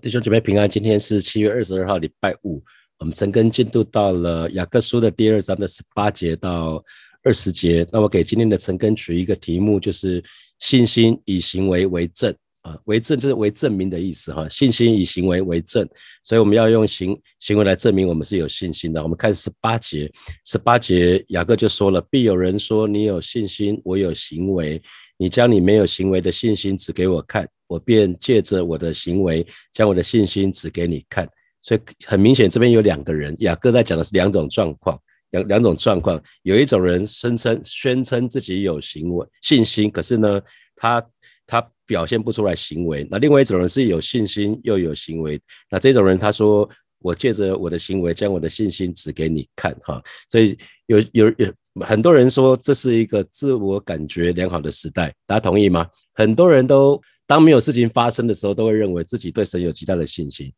弟兄姐妹平安，今天是七月二十二号，礼拜五。我们陈根进度到了雅各书的第二章的十八节到二十节。那我给今天的陈根取一个题目，就是信心以行为为证啊，为证就是为证明的意思哈。信心以行为为证，所以我们要用行行为来证明我们是有信心的。我们看十八节，十八节雅各就说了：必有人说你有信心，我有行为，你将你没有行为的信心指给我看。我便借着我的行为，将我的信心指给你看。所以很明显，这边有两个人，雅各在讲的是两种状况，两两种状况。有一种人声称宣称自己有行为信心，可是呢，他他表现不出来行为。那另外一种人是有信心又有行为。那这种人他说：“我借着我的行为，将我的信心指给你看。”哈，所以有有有很多人说这是一个自我感觉良好的时代，大家同意吗？很多人都。当没有事情发生的时候，都会认为自己对神有极大的信心。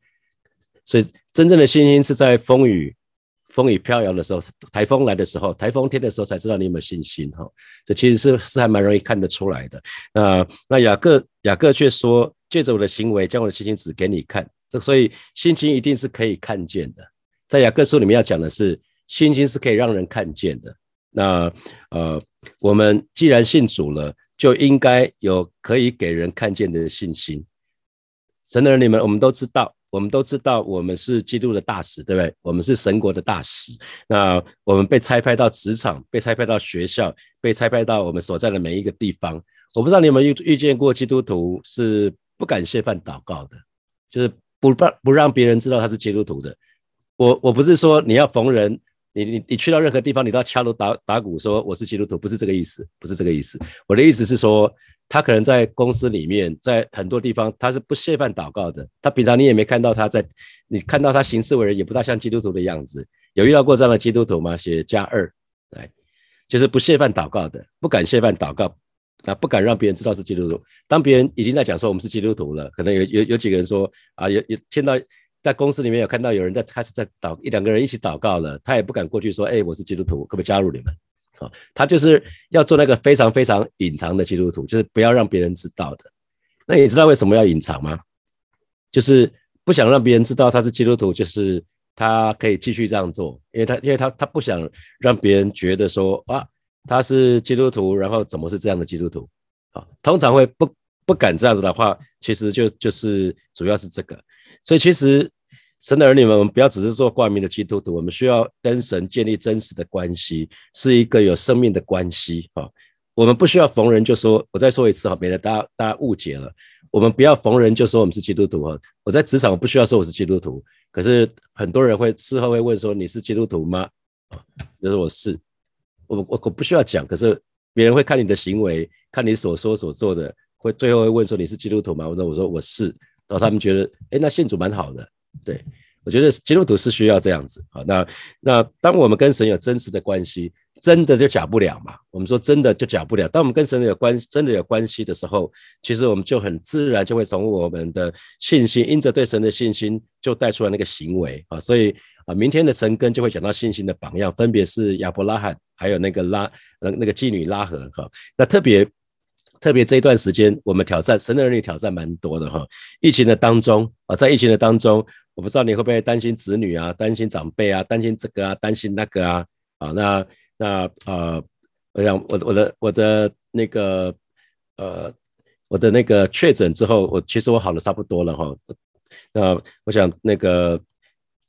所以，真正的信心是在风雨风雨飘摇的时候，台风来的时候，台风天的时候才知道你有没有信心。哈，这其实是是还蛮容易看得出来的。那那雅各雅各却说，借着我的行为，将我的信心指给你看。这所以信心一定是可以看见的。在雅各书里面要讲的是，信心是可以让人看见的。那呃，我们既然信主了。就应该有可以给人看见的信心。神的人，你们我们都知道，我们都知道，我们是基督的大使，对不对？我们是神国的大使。那我们被差派到职场，被差派到学校，被差派到我们所在的每一个地方。我不知道你有没有遇遇见过基督徒是不敢泄饭祷告的，就是不让不让别人知道他是基督徒的。我我不是说你要逢人。你你你去到任何地方，你都要敲锣打打鼓说我是基督徒，不是这个意思，不是这个意思。我的意思是说，他可能在公司里面，在很多地方他是不谢饭祷告的。他平常你也没看到他在，你看到他行事为人也不大像基督徒的样子。有遇到过这样的基督徒吗？写加二，对，就是不谢饭祷告的，不敢谢饭祷告，啊，不敢让别人知道是基督徒。当别人已经在讲说我们是基督徒了，可能有有有几个人说啊，有有听到。在公司里面有看到有人在开始在祷一两个人一起祷告了，他也不敢过去说：“哎，我是基督徒，可不可以加入你们？”啊，他就是要做那个非常非常隐藏的基督徒，就是不要让别人知道的。那你知道为什么要隐藏吗？就是不想让别人知道他是基督徒，就是他可以继续这样做，因为他因为他他不想让别人觉得说啊他是基督徒，然后怎么是这样的基督徒？啊，通常会不不敢这样子的话，其实就就是主要是这个。所以其实神的儿女们，我们不要只是做挂名的基督徒，我们需要跟神建立真实的关系，是一个有生命的关系啊。我们不需要逢人就说，我再说一次哈，免得大家大家误解了。我们不要逢人就说我们是基督徒哈。我在职场我不需要说我是基督徒，可是很多人会事后会问说你是基督徒吗？啊，就是我是，我我我不需要讲，可是别人会看你的行为，看你所说所做的，会最后会问说你是基督徒吗？我说我说我是。然后他们觉得，哎，那信主蛮好的，对我觉得基督徒是需要这样子啊。那那当我们跟神有真实的关系，真的就假不了嘛。我们说真的就假不了。当我们跟神有关，真的有关系的时候，其实我们就很自然就会从我们的信心，因着对神的信心，就带出来那个行为啊。所以啊，明天的神根就会讲到信心的榜样，分别是亚伯拉罕，还有那个拉那个妓女拉合哈。那特别。特别这一段时间，我们挑战神的儿女挑战蛮多的哈。疫情的当中啊，在疫情的当中，我不知道你会不会担心子女啊，担心长辈啊，担心这个啊，担心那个啊啊。那那啊，我想我我的我的那个呃，我的那个确诊之后，我其实我好的差不多了哈。那我想那个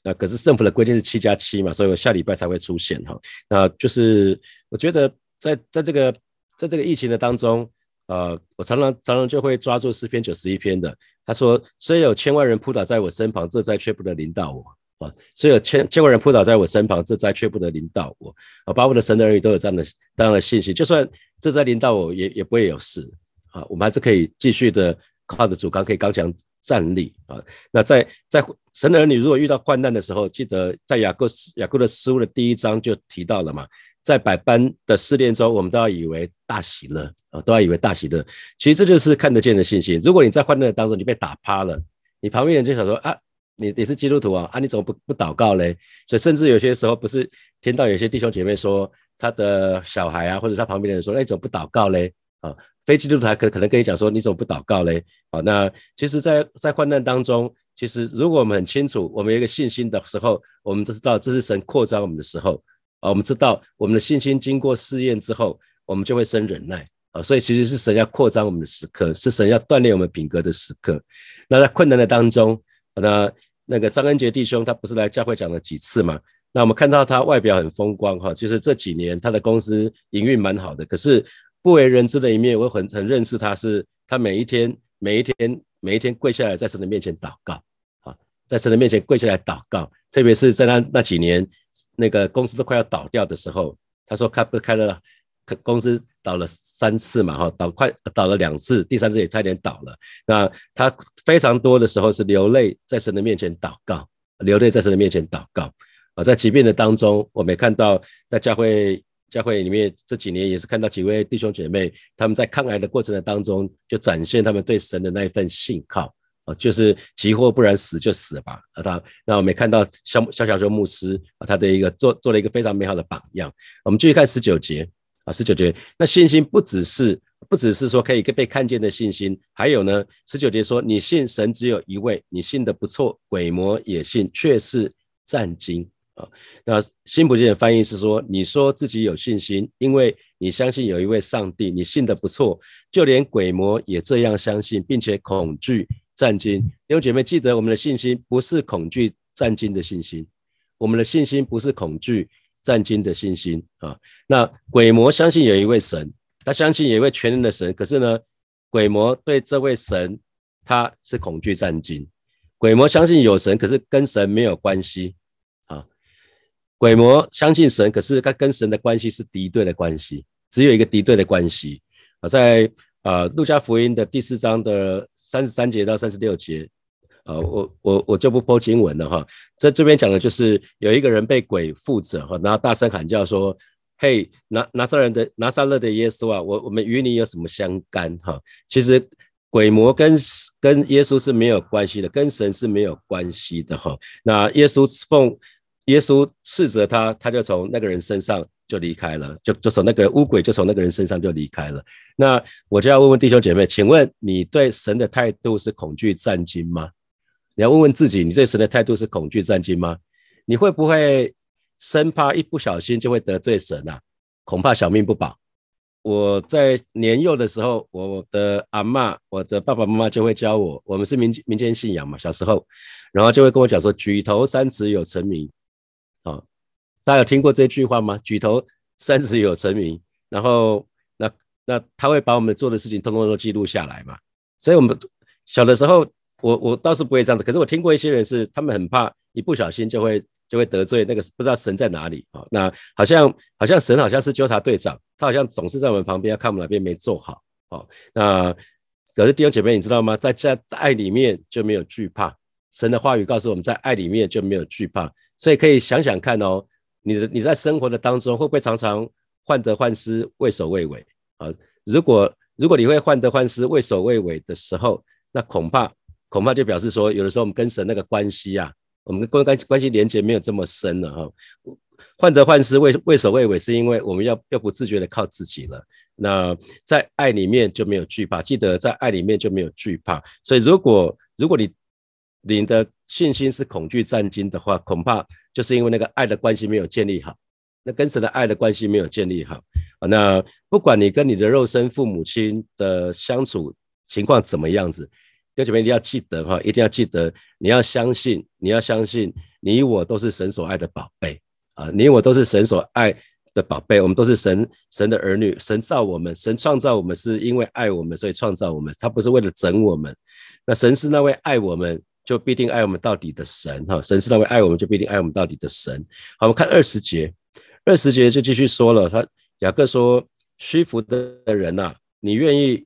那可是政府的规定是七加七嘛，所以我下礼拜才会出现哈。那就是我觉得在在这个在这个疫情的当中。呃，我常常常常就会抓住诗篇九十一篇的，他说：“虽有千万人扑倒在我身旁，这灾却不能临到我。啊，虽有千千万人扑倒在我身旁，这灾却不能临到我。啊，把我的神的儿女都有这样的这样的信心，就算这灾临到我，也也不会有事。啊，我们还是可以继续的靠着主刚，可以刚强站立。啊，那在在神的儿女如果遇到患难的时候，记得在雅各雅各的书的第一章就提到了嘛。”在百般的试炼中，我们都要以为大喜乐啊，都要以为大喜乐。其实这就是看得见的信心。如果你在患难当中你被打趴了，你旁边人就想说啊，你你是基督徒啊，啊你怎么不不祷告嘞？所以甚至有些时候不是听到有些弟兄姐妹说他的小孩啊，或者他旁边的人说，哎怎么不祷告嘞？啊，非基督徒还可可能跟你讲说你怎么不祷告嘞？啊，那其实，在在患难当中，其实如果我们很清楚，我们有一个信心的时候，我们就知道这是神扩张我们的时候啊。我们知道我们的信心经过试验之后，我们就会生忍耐啊。所以其实是神要扩张我们的时刻，是神要锻炼我们品格的时刻。那在困难的当中，那那个张恩杰弟兄他不是来教会讲了几次嘛？那我们看到他外表很风光哈，就是这几年他的公司营运蛮好的。可是不为人知的一面，我很很认识他，是他每一天每一天每一天跪下来在神的面前祷告，在神的面前跪下来祷告。特别是在他那几年那个公司都快要倒掉的时候，他说开不开了，公司倒了三次嘛哈，倒快倒了两次，第三次也差点倒了。那他非常多的时候是流泪在神的面前祷告，流泪在神的面前祷告啊。在疾病的当中，我们也看到在教会教会里面这几年也是看到几位弟兄姐妹，他们在抗癌的过程的当中，就展现他们对神的那一份信靠就是急或不然死就死吧啊。他那我们也看到肖肖小修牧师啊，他的一个做做了一个非常美好的榜样。我们继续看十九节啊，十九节那信心不只是不只是说可以被看见的信心，还有呢，十九节说你信神只有一位，你信的不错，鬼魔也信，却是战惊。啊，那新普京的翻译是说，你说自己有信心，因为你相信有一位上帝，你信的不错，就连鬼魔也这样相信，并且恐惧战惊。弟兄姐妹，记得我们的信心不是恐惧战惊的信心，我们的信心不是恐惧战惊的信心啊。那鬼魔相信有一位神，他相信有一位全能的神，可是呢，鬼魔对这位神他是恐惧战惊。鬼魔相信有神，可是跟神没有关系啊。鬼魔相信神，可是他跟神的关系是敌对的关系，只有一个敌对的关系啊。在呃路加福音的第四章的三十三节到三十六节，呃，我我我就不播经文了哈。在这边讲的就是有一个人被鬼附着哈，然后大声喊叫说：“嘿，拿拿撒人的拿撒勒的耶稣啊，我我们与你有什么相干哈？”其实鬼魔跟跟耶稣是没有关系的，跟神是没有关系的哈。那耶稣奉耶稣斥责他，他就从那个人身上就离开了，就就从那个人乌鬼就从那个人身上就离开了。那我就要问问弟兄姐妹，请问你对神的态度是恐惧战惊吗？你要问问自己，你对神的态度是恐惧战惊吗？你会不会生怕一不小心就会得罪神啊？恐怕小命不保。我在年幼的时候，我的阿妈、我的爸爸妈妈就会教我，我们是民民间信仰嘛，小时候，然后就会跟我讲说，举头三尺有神明。啊，大家有听过这句话吗？举头三尺有神明，然后那那他会把我们做的事情通通都记录下来嘛。所以，我们小的时候，我我倒是不会这样子。可是我听过一些人是，他们很怕一不小心就会就会得罪那个不知道神在哪里啊。那好像好像神好像是纠察队长，他好像总是在我们旁边，要看我们哪边没做好。哦，那可是弟兄姐妹，你知道吗？在在在爱里面就没有惧怕。神的话语告诉我们在爱里面就没有惧怕。所以可以想想看哦，你的你在生活的当中会不会常常患得患失、畏首畏尾啊？如果如果你会患得患失、畏首畏尾的时候，那恐怕恐怕就表示说，有的时候我们跟神那个关系啊，我们跟关关系连接没有这么深了哈。患得患失、畏畏首畏尾，是因为我们要要不自觉的靠自己了。那在爱里面就没有惧怕，记得在爱里面就没有惧怕。所以如果如果你你的信心是恐惧战惊的话，恐怕就是因为那个爱的关系没有建立好，那跟神的爱的关系没有建立好啊。那不管你跟你的肉身父母亲的相处情况怎么样子，弟兄姐妹一定要记得哈，一定要记得，你要相信，你要相信，你我都是神所爱的宝贝啊，你我都是神所爱的宝贝，我们都是神神的儿女，神造我们，神创造我们是因为爱我们，所以创造我们，他不是为了整我们，那神是那位爱我们。就必定爱我们到底的神哈，神是那位爱我们就必定爱我们到底的神。好，我们看二十节，二十节就继续说了，他雅各说：虚浮的人呐，你愿意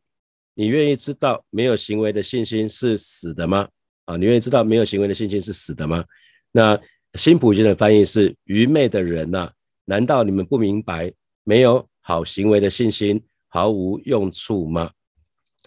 你愿意知道没有行为的信心是死的吗？啊，你愿意知道没有行为的信心是死的吗？那新普京的翻译是：愚昧的人呐，难道你们不明白没有好行为的信心毫无用处吗？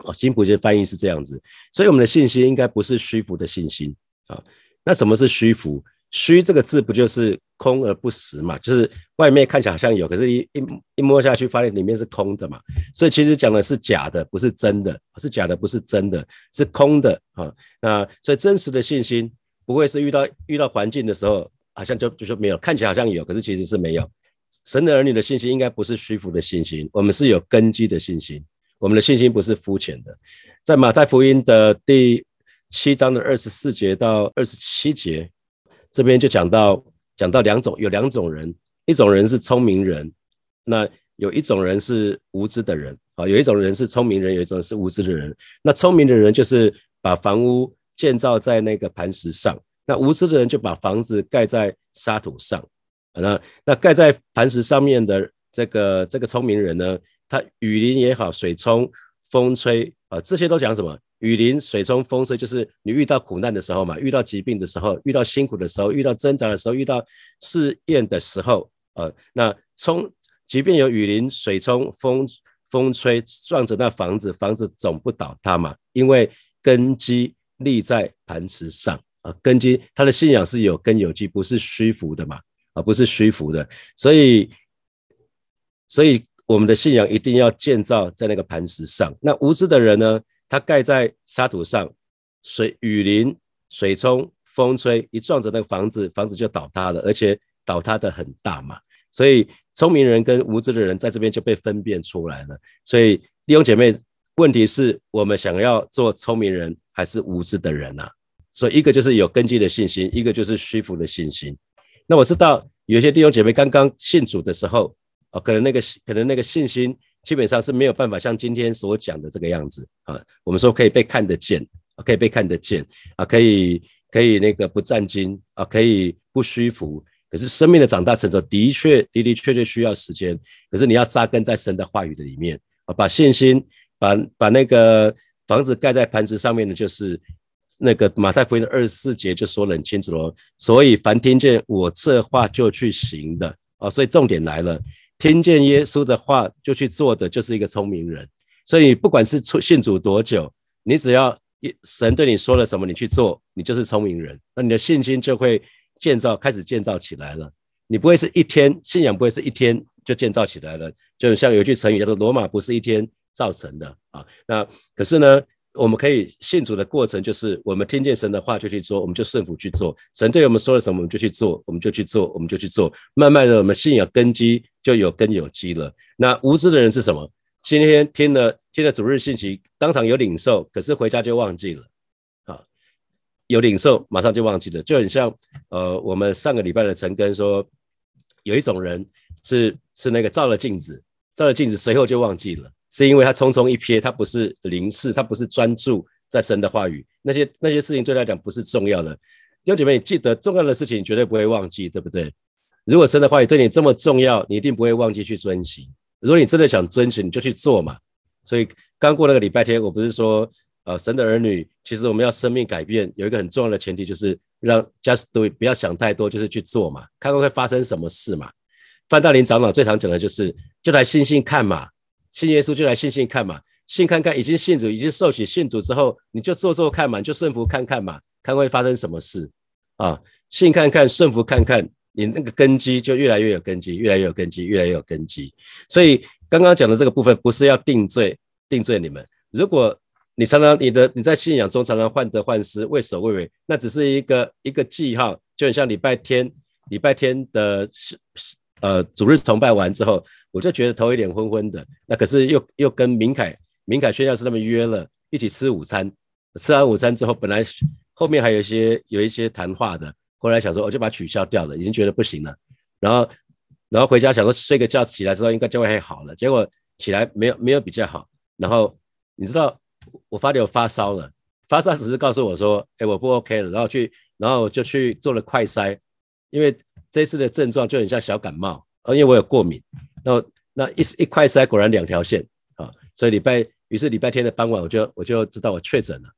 哦，新普京翻译是这样子，所以我们的信心应该不是虚浮的信心啊。那什么是虚浮？虚这个字不就是空而不实嘛？就是外面看起来好像有，可是一一一摸下去发现里面是空的嘛。所以其实讲的是假的，不是真的，是假的，不是真的，是空的啊。那所以真实的信心不会是遇到遇到环境的时候，好像就就说没有，看起来好像有，可是其实是没有。神的儿女的信心应该不是虚浮的信心，我们是有根基的信心，我们的信心不是肤浅的。在马太福音的第七章的二十四节到二十七节。这边就讲到讲到两种，有两种人，一种人是聪明人，那有一种人是无知的人啊，有一种人是聪明人，有一种是无知的人。那聪明的人就是把房屋建造在那个磐石上，那无知的人就把房子盖在沙土上。那那盖在磐石上面的这个这个聪明人呢，它雨淋也好，水冲风吹啊，这些都讲什么？雨淋、水冲、风吹，就是你遇到苦难的时候嘛，遇到疾病的时候，遇到辛苦的时候，遇到挣扎的时候，遇到试验的时候，呃，那冲，即便有雨淋、水冲、风风吹，撞着那房子，房子总不倒塌嘛，因为根基立在磐石上啊，根基，他的信仰是有根有基，不是虚浮的嘛，啊，不是虚浮的，所以，所以我们的信仰一定要建造在那个磐石上。那无知的人呢？他盖在沙土上，水雨淋、水冲、风吹，一撞着那个房子，房子就倒塌了，而且倒塌的很大嘛。所以聪明人跟无知的人在这边就被分辨出来了。所以弟兄姐妹，问题是我们想要做聪明人还是无知的人呐？所以一个就是有根基的信心，一个就是虚浮的信心。那我知道有些弟兄姐妹刚刚信主的时候，可能那个可能那个信心。基本上是没有办法像今天所讲的这个样子啊。我们说可以被看得见，啊可以被看得见啊，可以可以那个不占金啊，可以不虚浮。可是生命的长大成熟的确的的确确需要时间。可是你要扎根在神的话语的里面啊，把信心把把那个房子盖在磐石上面的，就是那个马太福音的二十四节就说得很清楚了。所以凡听见我这话就去行的啊，所以重点来了。听见耶稣的话就去做的，就是一个聪明人。所以不管是出信主多久，你只要神对你说了什么，你去做，你就是聪明人。那你的信心就会建造，开始建造起来了。你不会是一天信仰不会是一天就建造起来了，就像有句成语叫做“罗马不是一天造成的”啊。那可是呢？我们可以信主的过程，就是我们听见神的话就去做，我们就顺服去做。神对我们说了什么，我们就去做，我们就去做，我们就去做。慢慢的，我们信仰根基就有根有基了。那无知的人是什么？今天听了听了主日信息，当场有领受，可是回家就忘记了。啊，有领受，马上就忘记了，就很像呃，我们上个礼拜的陈根说，有一种人是是那个照了镜子，照了镜子，随后就忘记了。是因为他匆匆一瞥，他不是凝视，他不是专注在神的话语，那些那些事情对他来讲不是重要的。弟兄姐妹，你记得重要的事情绝对不会忘记，对不对？如果神的话语对你这么重要，你一定不会忘记去遵行。如果你真的想遵行，你就去做嘛。所以刚过那个礼拜天，我不是说，呃，神的儿女，其实我们要生命改变，有一个很重要的前提就是让 just do，it，不要想太多，就是去做嘛，看看会发生什么事嘛。范大林长老最常讲的就是，就来信信看嘛。信耶稣就来信信看嘛，信看看已经信主，已经受洗信主之后，你就做做看嘛，就顺服看看嘛，看会发生什么事啊？信看看，顺服看看，你那个根基就越来越有根基，越来越有根基，越来越有根基。所以刚刚讲的这个部分，不是要定罪，定罪你们。如果你常常你的你在信仰中常常患得患失，畏首畏尾，那只是一个一个记号，就很像礼拜天，礼拜天的是呃主日崇拜完之后。我就觉得头有点昏昏的，那可是又又跟明凯、明凯宣教师他们约了一起吃午餐，吃完午餐之后，本来后面还有一些有一些谈话的，后来想说我就把它取消掉了，已经觉得不行了，然后然后回家想说睡个觉，起来之后应该就会好了，结果起来没有没有比较好，然后你知道我发觉发烧了，发烧只是告诉我说，哎我不 OK 了，然后去然后就去做了快筛，因为这次的症状就很像小感冒，啊因为我有过敏。那那一一块塞果然两条线啊，所以礼拜于是礼拜天的傍晚我就我就知道我确诊了。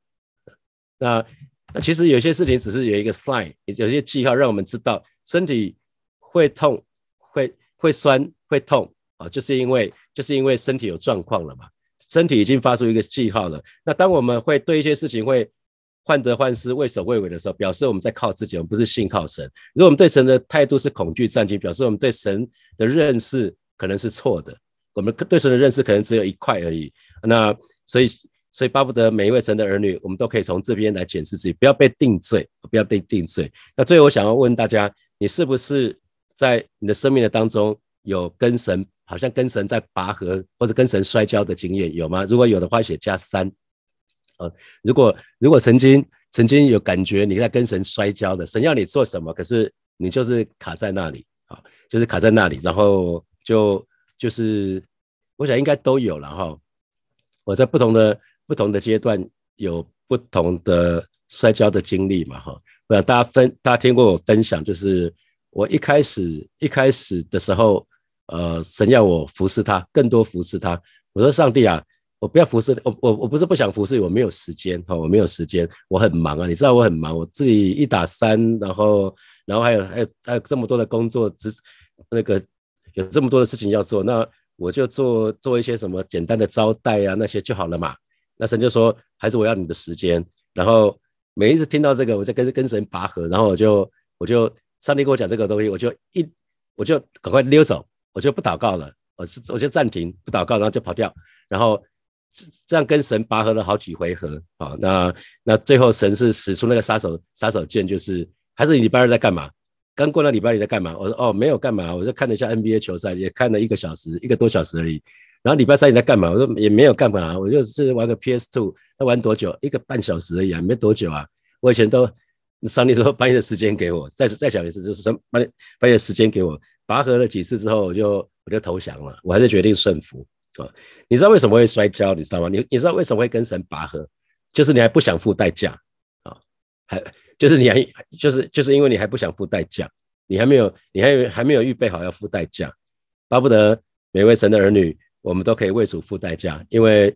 那那其实有些事情只是有一个 sign，有些记号让我们知道身体会痛、会会酸、会痛啊，就是因为就是因为身体有状况了嘛，身体已经发出一个记号了。那当我们会对一些事情会患得患失、畏首畏尾的时候，表示我们在靠自己，我们不是信靠神。如果我们对神的态度是恐惧战惊，表示我们对神的认识可能是错的。我们对神的认识可能只有一块而已。那所以，所以巴不得每一位神的儿女，我们都可以从这边来检视自己，不要被定罪，不要被定罪。那最后，我想要问大家，你是不是在你的生命的当中有跟神，好像跟神在拔河或者跟神摔跤的经验有吗？如果有的话，写加三。呃，如果如果曾经曾经有感觉你在跟神摔跤的，神要你做什么，可是你就是卡在那里啊，就是卡在那里，然后就就是我想应该都有了哈。我在不同的不同的阶段有不同的摔跤的经历嘛哈。我想大家分大家听过我分享，就是我一开始一开始的时候，呃，神要我服侍他，更多服侍他。我说上帝啊。我不要服侍我，我我不是不想服侍，我没有时间哈，我没有时间，我很忙啊，你知道我很忙，我自己一打三，然后然后还有还有还有这么多的工作，只那个有这么多的事情要做，那我就做做一些什么简单的招待啊那些就好了嘛。那神就说，还是我要你的时间。然后每一次听到这个，我在跟跟神拔河，然后我就我就上帝跟我讲这个东西，我就一我就赶快溜走，我就不祷告了，我我就暂停不祷告，然后就跑掉，然后。这样跟神拔河了好几回合啊，那那最后神是使出那个杀手杀手锏，就是还是你礼拜二在干嘛？刚过了礼拜你在干嘛？我说哦没有干嘛，我就看了一下 NBA 球赛，也看了一个小时一个多小时而已。然后礼拜三你在干嘛？我说也没有干嘛，我就是玩个 PS Two。那玩多久？一个半小时而已啊，没多久啊。我以前都上帝说半夜的时间给我，再再讲一次就是说半夜半夜时间给我。拔河了几次之后，我就我就投降了，我还是决定顺服。啊，你知道为什么会摔跤？你知道吗？你你知道为什么会跟神拔河？就是你还不想付代价啊，还就是你还就是就是因为你还不想付代价，你还没有你还有还没有预备好要付代价，巴不得每位神的儿女，我们都可以为主付代价，因为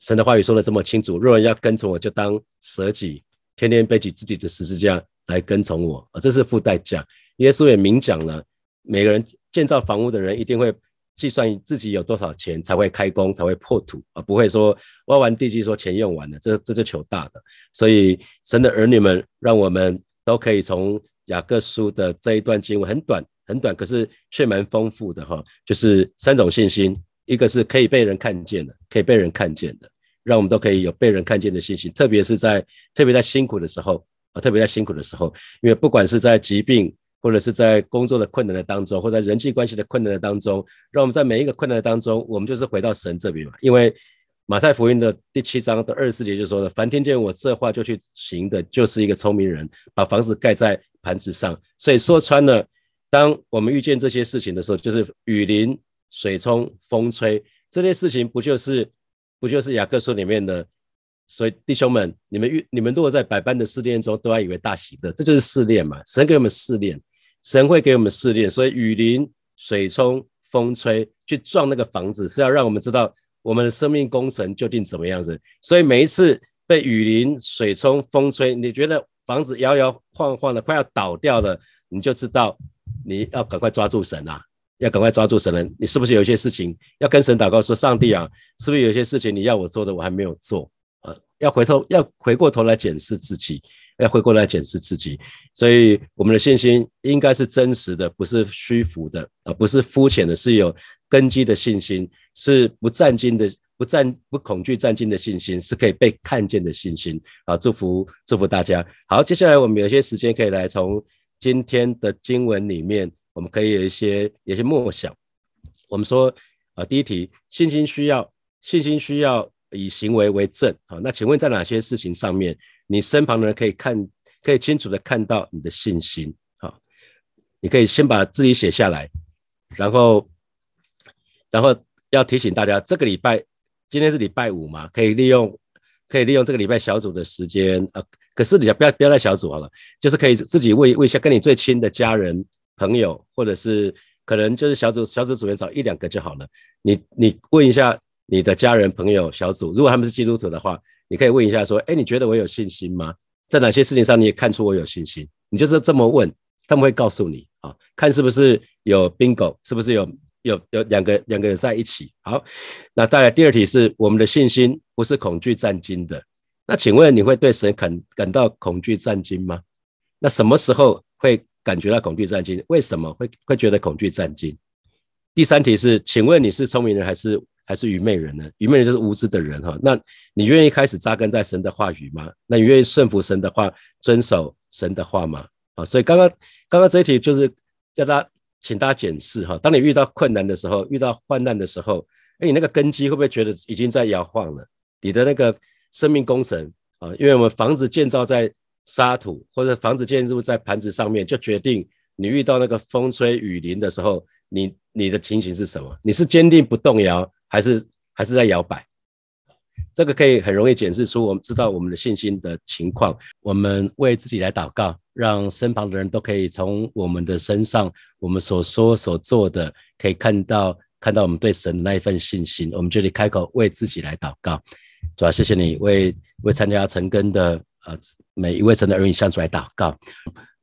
神的话语说的这么清楚，若人要跟从我，就当舍己，天天背起自己的十字架来跟从我啊，这是付代价。耶稣也明讲了，每个人建造房屋的人一定会。计算自己有多少钱才会开工，才会破土，而不会说挖完地基说钱用完了，这这就求大的。所以神的儿女们，让我们都可以从雅各书的这一段经文很短很短，可是却蛮丰富的哈。就是三种信心，一个是可以被人看见的，可以被人看见的，让我们都可以有被人看见的信心，特别是在特别在辛苦的时候啊，特别在辛苦的时候，因为不管是在疾病。或者是在工作的困难的当中，或者人际关系的困难的当中，让我们在每一个困难的当中，我们就是回到神这边嘛。因为马太福音的第七章的二十四节就说了：“凡听见我这话就去行的，就是一个聪明人，把房子盖在盘子上。”所以说穿了，当我们遇见这些事情的时候，就是雨淋、水冲、风吹这些事情，不就是不就是雅各书里面的？所以弟兄们，你们遇你们如果在百般的试炼中，都要以为大喜乐，这就是试炼嘛。神给我们试炼。神会给我们试炼，所以雨淋、水冲、风吹去撞那个房子，是要让我们知道我们的生命工程究竟怎么样子。所以每一次被雨淋、水冲、风吹，你觉得房子摇摇晃晃的快要倒掉了，你就知道你要赶快抓住神啊，要赶快抓住神了。你是不是有一些事情要跟神祷告说：上帝啊，是不是有一些事情你要我做的我还没有做？呃，要回头要回过头来检视自己。要回过来检视自己，所以我们的信心应该是真实的，不是虚浮的，啊，不是肤浅的，是有根基的信心，是不战惊的、不战不恐惧战惊的信心，是可以被看见的信心。啊，祝福祝福大家。好，接下来我们有些时间可以来从今天的经文里面，我们可以有一些有些默想。我们说，啊，第一题，信心需要信心需要以行为为证。好，那请问在哪些事情上面？你身旁的人可以看，可以清楚的看到你的信心。好，你可以先把自己写下来，然后，然后要提醒大家，这个礼拜今天是礼拜五嘛，可以利用，可以利用这个礼拜小组的时间啊。可是你要不要不要在小组好了，就是可以自己问问一下跟你最亲的家人、朋友，或者是可能就是小组小组组员找一两个就好了。你你问一下你的家人、朋友小组，如果他们是基督徒的话。你可以问一下，说，哎，你觉得我有信心吗？在哪些事情上你也看出我有信心？你就是这么问，他们会告诉你啊，看是不是有 bingo，是不是有有有两个两个人在一起。好，那当然第二题是我们的信心不是恐惧战惊的，那请问你会对神感感到恐惧战惊吗？那什么时候会感觉到恐惧战惊？为什么会会觉得恐惧战惊？第三题是，请问你是聪明人还是还是愚昧人呢？愚昧人就是无知的人哈。那你愿意开始扎根在神的话语吗？那你愿意顺服神的话，遵守神的话吗？啊，所以刚刚刚刚这一题就是叫大家，请大家检视哈。当你遇到困难的时候，遇到患难的时候，哎，你那个根基会不会觉得已经在摇晃了？你的那个生命工程啊，因为我们房子建造在沙土，或者房子建筑在盘子上面，就决定你遇到那个风吹雨淋的时候，你你的情形是什么？你是坚定不动摇，还是还是在摇摆？这个可以很容易检视出我们知道我们的信心的情况。我们为自己来祷告。让身旁的人都可以从我们的身上，我们所说所做的，可以看到看到我们对神的那一份信心。我们这里开口为自己来祷告，主要谢谢你为为参加成根的呃每一位神的儿女向主来祷告。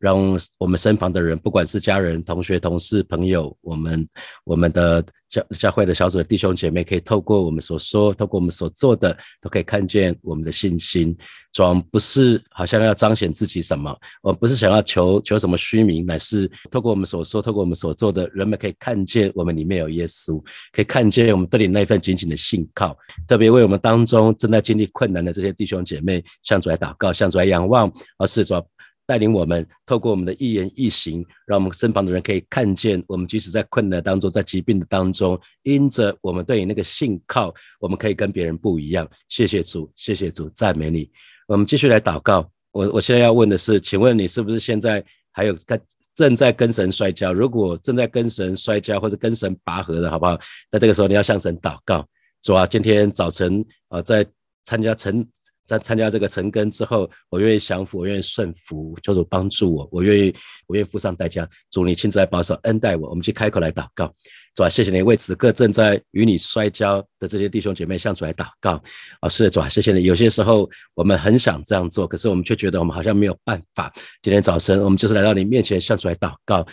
让我们身旁的人，不管是家人、同学、同事、朋友，我们我们的教教会的小组的弟兄姐妹，可以透过我们所说，透过我们所做的，都可以看见我们的信心。主不是好像要彰显自己什么，我不是想要求求什么虚名，乃是透过我们所说，透过我们所做的，人们可以看见我们里面有耶稣，可以看见我们对你那份紧紧的信靠。特别为我们当中正在经历困难的这些弟兄姐妹，向主来祷告，向主来仰望，而是说。带领我们，透过我们的一言一行，让我们身旁的人可以看见，我们即使在困难当中，在疾病的当中，因着我们对你那个信靠，我们可以跟别人不一样。谢谢主，谢谢主，赞美你。我们继续来祷告。我我现在要问的是，请问你是不是现在还有在正在跟神摔跤？如果正在跟神摔跤或者跟神拔河的好不好？那这个时候你要向神祷告，主啊，今天早晨啊，在参加晨。在参加这个成根之后，我愿意降服，我愿意顺服，求主帮助我，我愿意，我愿意付上代价。主，你亲自来保守恩待我。我们去开口来祷告，主啊，谢谢你为此刻正在与你摔跤的这些弟兄姐妹向主来祷告。啊，是的，主啊，谢谢你。有些时候我们很想这样做，可是我们却觉得我们好像没有办法。今天早晨我们就是来到你面前向主来祷告。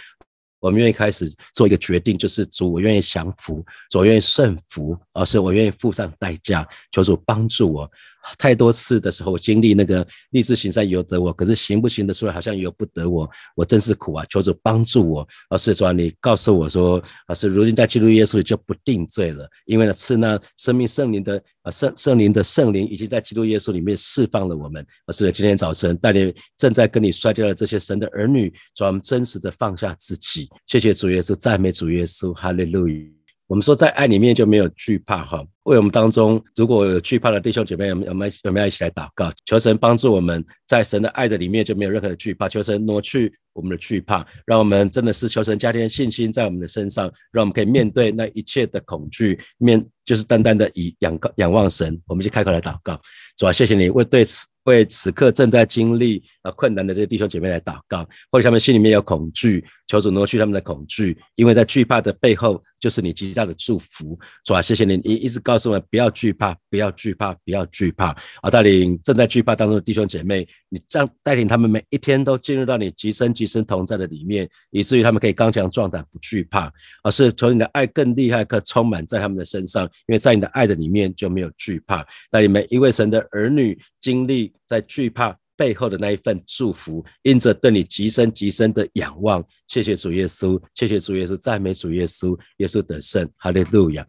我们愿意开始做一个决定，就是主，我愿意降服，主愿意顺服，而是我愿意付上代价，求主帮助我。太多次的时候，我经历那个立志行善由得我，可是行不行得出来，好像由不得我，我真是苦啊！求主帮助我。而是说，你告诉我说，而是如今在基督耶稣里就不定罪了，因为呢，是那生命圣灵的啊圣圣灵的圣灵已经在基督耶稣里面释放了我们。而是今天早晨带领正在跟你摔跤的这些神的儿女，主我们真实的放下自己。谢谢主耶稣，赞美主耶稣，哈利路亚。我们说在爱里面就没有惧怕，哈。为我们当中如果有惧怕的弟兄姐妹，我们我们我们要一起来祷告，求神帮助我们在神的爱的里面就没有任何的惧怕，求神挪去我们的惧怕，让我们真的是求神加添信心在我们的身上，让我们可以面对那一切的恐惧，面就是单单的以仰告仰望神。我们就开口来祷告，主啊，谢谢你为对此。为此刻正在经历啊困难的这些弟兄姐妹来祷告，或者他们心里面有恐惧，求主挪去他们的恐惧，因为在惧怕的背后就是你极大的祝福。主啊，谢谢你，你一直告诉我们不要惧怕，不要惧怕，不要惧怕啊！带领正在惧怕当中的弟兄姐妹，你这样带领他们每一天都进入到你极深极深同在的里面，以至于他们可以刚强壮胆，不惧怕，而是从你的爱更厉害，更充满在他们的身上，因为在你的爱的里面就没有惧怕。带领每一位神的儿女经历。在惧怕背后的那一份祝福，因着对你极深极深的仰望，谢谢主耶稣，谢谢主耶稣，赞美主耶稣，耶稣得胜，哈利路亚。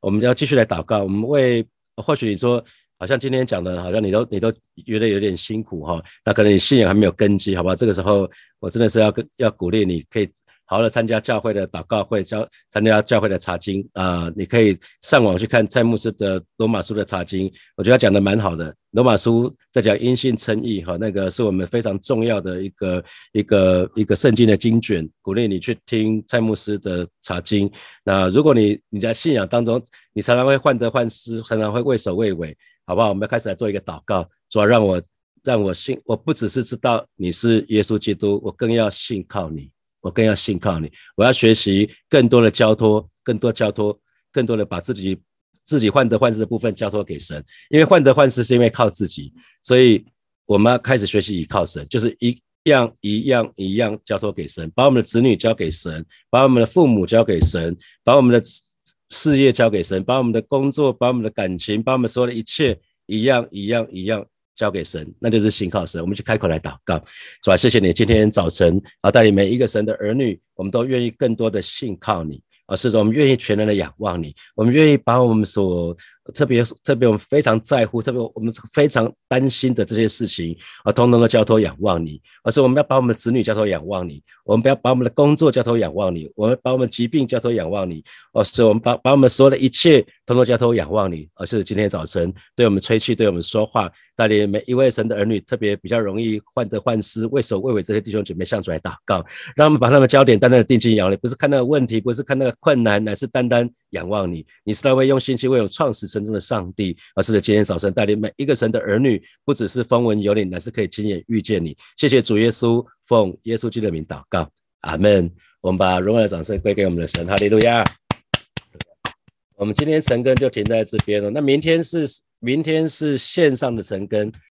我们要继续来祷告，我们为或许你说，好像今天讲的，好像你都你都觉得有点辛苦哈，那可能你信仰还没有根基，好吧？这个时候我真的是要跟要鼓励你，可以。好好的参加教会的祷告会，教参加教会的查经啊，你可以上网去看蔡牧师的罗马书的查经，我觉得讲的蛮好的。罗马书在讲因信称义，哈，那个是我们非常重要的一个一个一个圣经的经卷，鼓励你去听蔡牧师的查经。那如果你你在信仰当中，你常常会患得患失，常常会畏首畏尾，好不好？我们要开始来做一个祷告，主要让我让我信，我不只是知道你是耶稣基督，我更要信靠你。我更要信靠你，我要学习更多的交托，更多交托，更多的把自己自己患得患失的部分交托给神。因为患得患失是因为靠自己，所以我们要开始学习依靠神，就是一样一样一样交托给神，把我们的子女交给神，把我们的父母交给神，把我们的事业交给神，把我们的工作，把我们的感情，把我们所有的一切一样一样一样交给神，那就是信靠神。我们去开口来祷告，主啊，谢谢你今天早晨啊，带领每一个神的儿女，我们都愿意更多的信靠你啊，是说，我们愿意全然的仰望你，我们愿意把我们所。特别特别，我们非常在乎，特别我们非常担心的这些事情啊，通通都交托仰望你。而是我们要把我们子女交托仰望你，我们不要把我们的工作交托仰望你，我们把我们疾病交托仰望你。而是我们把把我们所有的一切通通交托仰望你。而是今天早晨对我们吹气，对我们说话，带领每一位神的儿女，特别比较容易患得患失、畏首畏尾这些弟兄姐妹向主来祷告，让我们把他们焦点单单的定睛仰望你，不是看那个问题，不是看那个困难，乃是单单仰望你。你是那位用信心去为我创始。神中的上帝，而是的今天早晨带领每一个神的儿女，不只是风闻有领，乃是可以亲眼遇见你。谢谢主耶稣，奉耶稣基督的名祷告，阿门。我们把荣耀的掌声归给我们的神，哈利路亚。我们今天晨更就停在这边了。那明天是明天是线上的晨更，